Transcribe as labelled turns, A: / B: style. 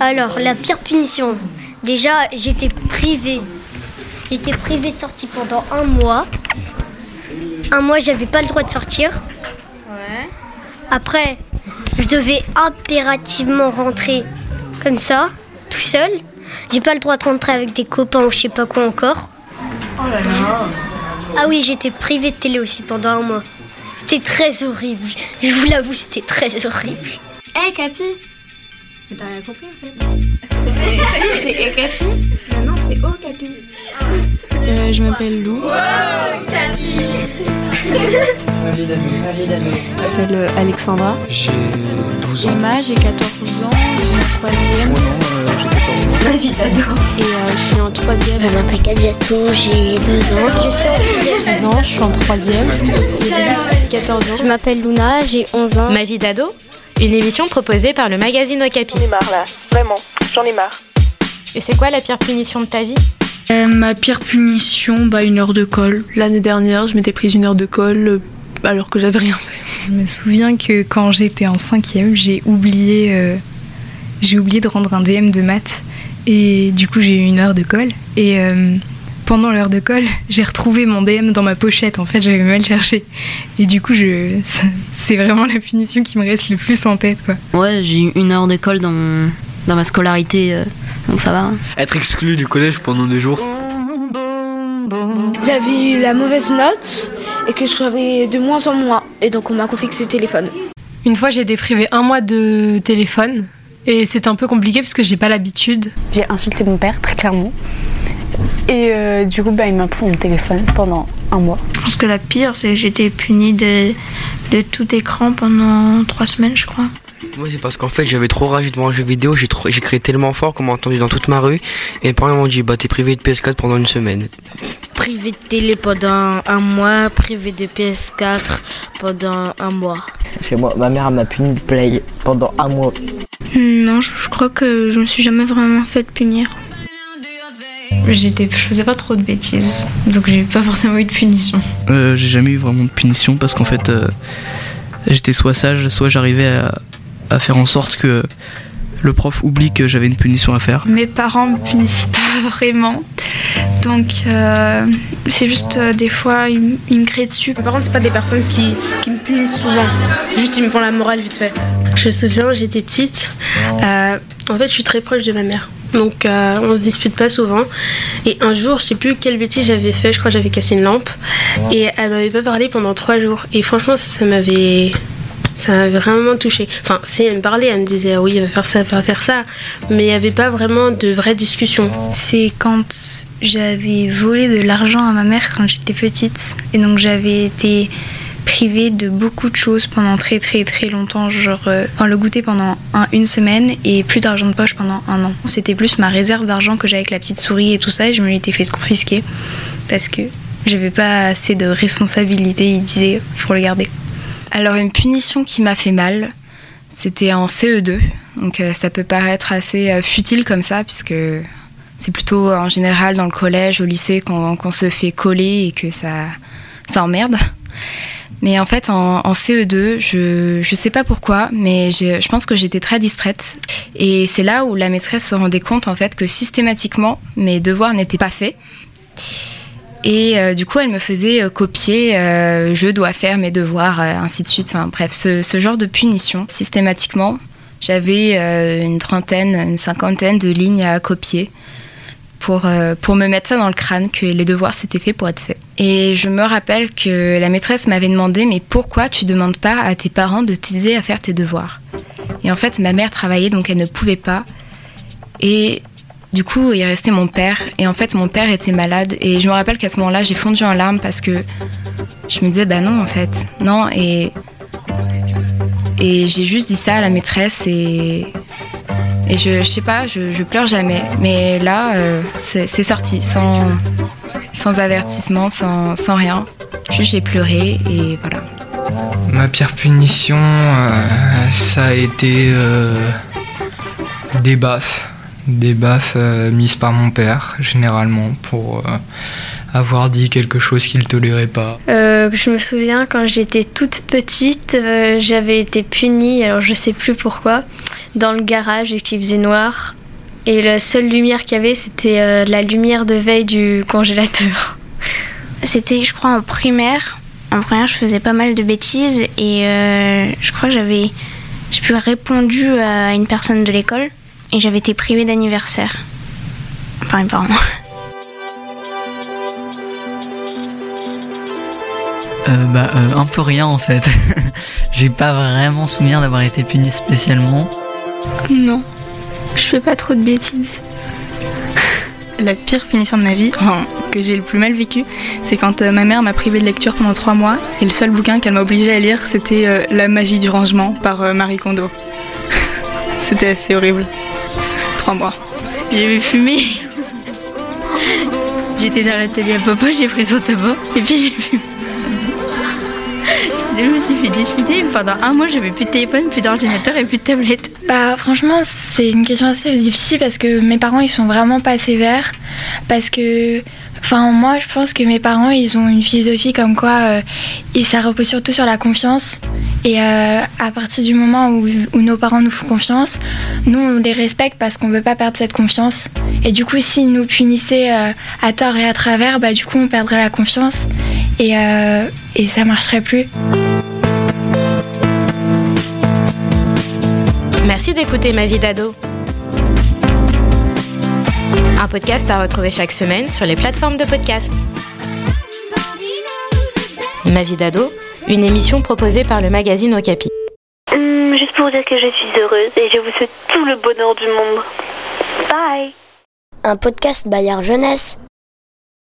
A: Alors, la pire punition. Déjà, j'étais privée. J'étais privée de sortie pendant un mois. Un mois, j'avais pas le droit de sortir.
B: Ouais.
A: Après, je devais impérativement rentrer comme ça, tout seul. J'ai pas le droit de rentrer avec des copains ou je sais pas quoi encore.
B: Oh là là.
A: Ah oui, j'étais privée de télé aussi pendant un mois. C'était très horrible. Je vous l'avoue, c'était très horrible.
B: Hé, hey, Capi Mais t'as rien compris en fait. si, c'est Hé, Capi. Maintenant, c'est Oh, Capi.
C: Euh, je m'appelle Lou.
B: Wow, Capi
D: Ma vie d'ado, ma vie d'ado.
C: Je m'appelle euh, Alexandra.
E: J'ai 12 ans.
C: Emma, j'ai 14 ans, je suis en troisième.
E: Oh non, euh, j'ai 14 ans.
B: Ma vie d'ado.
C: Et euh, je suis en troisième.
A: Je m'appelle Kadiatou, j'ai 2 ans. Je suis en 6
C: 16 ans, je suis en troisième. Et 14 ans.
A: Je m'appelle Luna, j'ai 11 ans.
F: Ma vie d'ado Une émission proposée par le magazine Okapi.
G: J'en ai marre là, vraiment, j'en ai marre.
F: Et c'est quoi la pire punition de ta vie?
H: Euh, Ma pire punition, bah une heure de colle. L'année dernière, je m'étais prise une heure de colle euh, alors que j'avais rien fait.
I: Je me souviens que quand j'étais en cinquième, j'ai oublié, euh, j'ai oublié de rendre un DM de maths et du coup j'ai eu une heure de colle et euh, pendant l'heure de colle, j'ai retrouvé mon DM dans ma pochette. En fait, j'avais mal cherché. Et du coup, je... c'est vraiment la punition qui me reste le plus en tête. Quoi.
J: Ouais, j'ai eu une heure d'école dans, mon... dans ma scolarité, euh, donc ça va.
E: Être exclu du collège pendant deux jours.
K: J'avais eu la mauvaise note et que je travaillais de moins en moins. Et donc, on m'a confixé le téléphone.
L: Une fois, j'ai été privée un mois de téléphone. Et c'était un peu compliqué parce que j'ai pas l'habitude.
M: J'ai insulté mon père, très clairement. Et euh, du coup, bah, il m'a pris mon téléphone pendant un mois.
N: Je pense que la pire, c'est que j'étais punie de, de tout écran pendant trois semaines, je crois.
O: Moi, c'est parce qu'en fait, j'avais trop rage devant un jeu vidéo, j'ai trop... crié tellement fort qu'on m'a entendu dans toute ma rue. Et mes parents m'ont dit, bah, t'es privé de PS4 pendant une semaine.
P: Privé de télé pendant un mois, privé de PS4 pendant un mois.
D: Chez moi, ma mère m'a puni de play pendant un mois.
N: Non, je, je crois que je me suis jamais vraiment fait punir.
I: J'étais, je faisais pas trop de bêtises, donc j'ai pas forcément eu de punition.
Q: Euh, j'ai jamais eu vraiment de punition parce qu'en fait, euh, j'étais soit sage, soit j'arrivais à, à, faire en sorte que le prof oublie que j'avais une punition à faire.
N: Mes parents me punissent pas vraiment, donc euh, c'est juste euh, des fois ils, ils, me crient dessus.
B: Mes parents c'est pas des personnes qui, qui, me punissent souvent, juste ils me font la morale vite fait. Je me souviens, j'étais petite, euh, en fait je suis très proche de ma mère. Donc euh, on se dispute pas souvent. Et un jour, je sais plus quelle bêtise j'avais fait, je crois que j'avais cassé une lampe. Et elle m'avait pas parlé pendant trois jours. Et franchement, ça, ça m'avait. Ça m'avait vraiment touché. Enfin, si elle me parlait, elle me disait oui, elle va faire ça, elle va faire ça. Mais il n'y avait pas vraiment de vraie discussion.
N: C'est quand j'avais volé de l'argent à ma mère quand j'étais petite. Et donc j'avais été privée de beaucoup de choses pendant très très très longtemps, genre euh, le goûter pendant un, une semaine et plus d'argent de poche pendant un an. C'était plus ma réserve d'argent que j'avais avec la petite souris et tout ça et je me l'étais fait confisquer parce que j'avais pas assez de responsabilité, il disait faut le garder.
I: Alors une punition qui m'a fait mal, c'était en CE2, donc euh, ça peut paraître assez euh, futile comme ça puisque c'est plutôt en général dans le collège, au lycée qu'on qu se fait coller et que ça, ça emmerde. Mais en fait, en, en CE2, je ne sais pas pourquoi, mais je, je pense que j'étais très distraite. Et c'est là où la maîtresse se rendait compte en fait que systématiquement, mes devoirs n'étaient pas faits. Et euh, du coup, elle me faisait euh, copier, euh, je dois faire mes devoirs, ainsi de suite. Enfin bref, ce, ce, genre de punition, systématiquement, j'avais une trentaine, une cinquantaine de lignes à copier pour, euh, pour me mettre ça dans le crâne, que les devoirs s'étaient faits pour être faits. Et je me rappelle que la maîtresse m'avait demandé mais pourquoi tu demandes pas à tes parents de t'aider à faire tes devoirs? Et en fait, ma mère travaillait donc elle ne pouvait pas. Et du coup, il restait mon père. Et en fait, mon père était malade. Et je me rappelle qu'à ce moment-là, j'ai fondu en larmes parce que je me disais bah non en fait, non. Et et j'ai juste dit ça à la maîtresse et et je, je sais pas, je, je, pleure jamais. Mais là, euh, c'est sorti sans, sans avertissement, sans, sans rien. Juste j'ai pleuré et voilà.
E: Ma pire punition, euh, ça a été euh, des baffes. Des baffes euh, mises par mon père, généralement, pour euh, avoir dit quelque chose qu'il ne tolérait pas.
R: Euh, je me souviens quand j'étais toute petite, euh, j'avais été punie, alors je sais plus pourquoi, dans le garage et qu'il faisait noir. Et la seule lumière qu'il y avait, c'était euh, la lumière de veille du congélateur.
N: C'était, je crois, en primaire. En primaire, je faisais pas mal de bêtises et euh, je crois que j'avais, j'ai pu répondu à une personne de l'école et j'avais été privée d'anniversaire par mes parents.
S: Euh, bah, euh, un peu rien en fait. J'ai pas vraiment souvenir d'avoir été puni spécialement.
T: Non, je fais pas trop de bêtises.
U: La pire punition de ma vie, enfin, que j'ai le plus mal vécu, c'est quand euh, ma mère m'a privé de lecture pendant trois mois et le seul bouquin qu'elle m'a obligé à lire, c'était euh, La magie du rangement par euh, Marie Kondo. c'était assez horrible. Trois mois.
V: J'ai fumé. J'étais dans l'atelier à papa, j'ai pris son tabac et puis j'ai fumé. Je me suis fait. Pendant un mois, j'avais plus de téléphone, plus d'ordinateur et plus de tablette.
W: Bah franchement, c'est une question assez difficile parce que mes parents, ils sont vraiment pas sévères. Parce que, enfin moi, je pense que mes parents, ils ont une philosophie comme quoi, euh, et ça repose surtout sur la confiance. Et euh, à partir du moment où, nos parents nous font confiance, nous, on les respecte parce qu'on veut pas perdre cette confiance. Et du coup, s'ils nous punissaient euh, à tort et à travers, bah du coup, on perdrait la confiance. Et, euh, et ça marcherait plus.
F: Merci d'écouter Ma vie d'ado. Un podcast à retrouver chaque semaine sur les plateformes de podcast. Ma vie d'ado, une émission proposée par le magazine Okapi.
X: Hum, juste pour dire que je suis heureuse et je vous souhaite tout le bonheur du monde. Bye
A: Un podcast Bayard Jeunesse.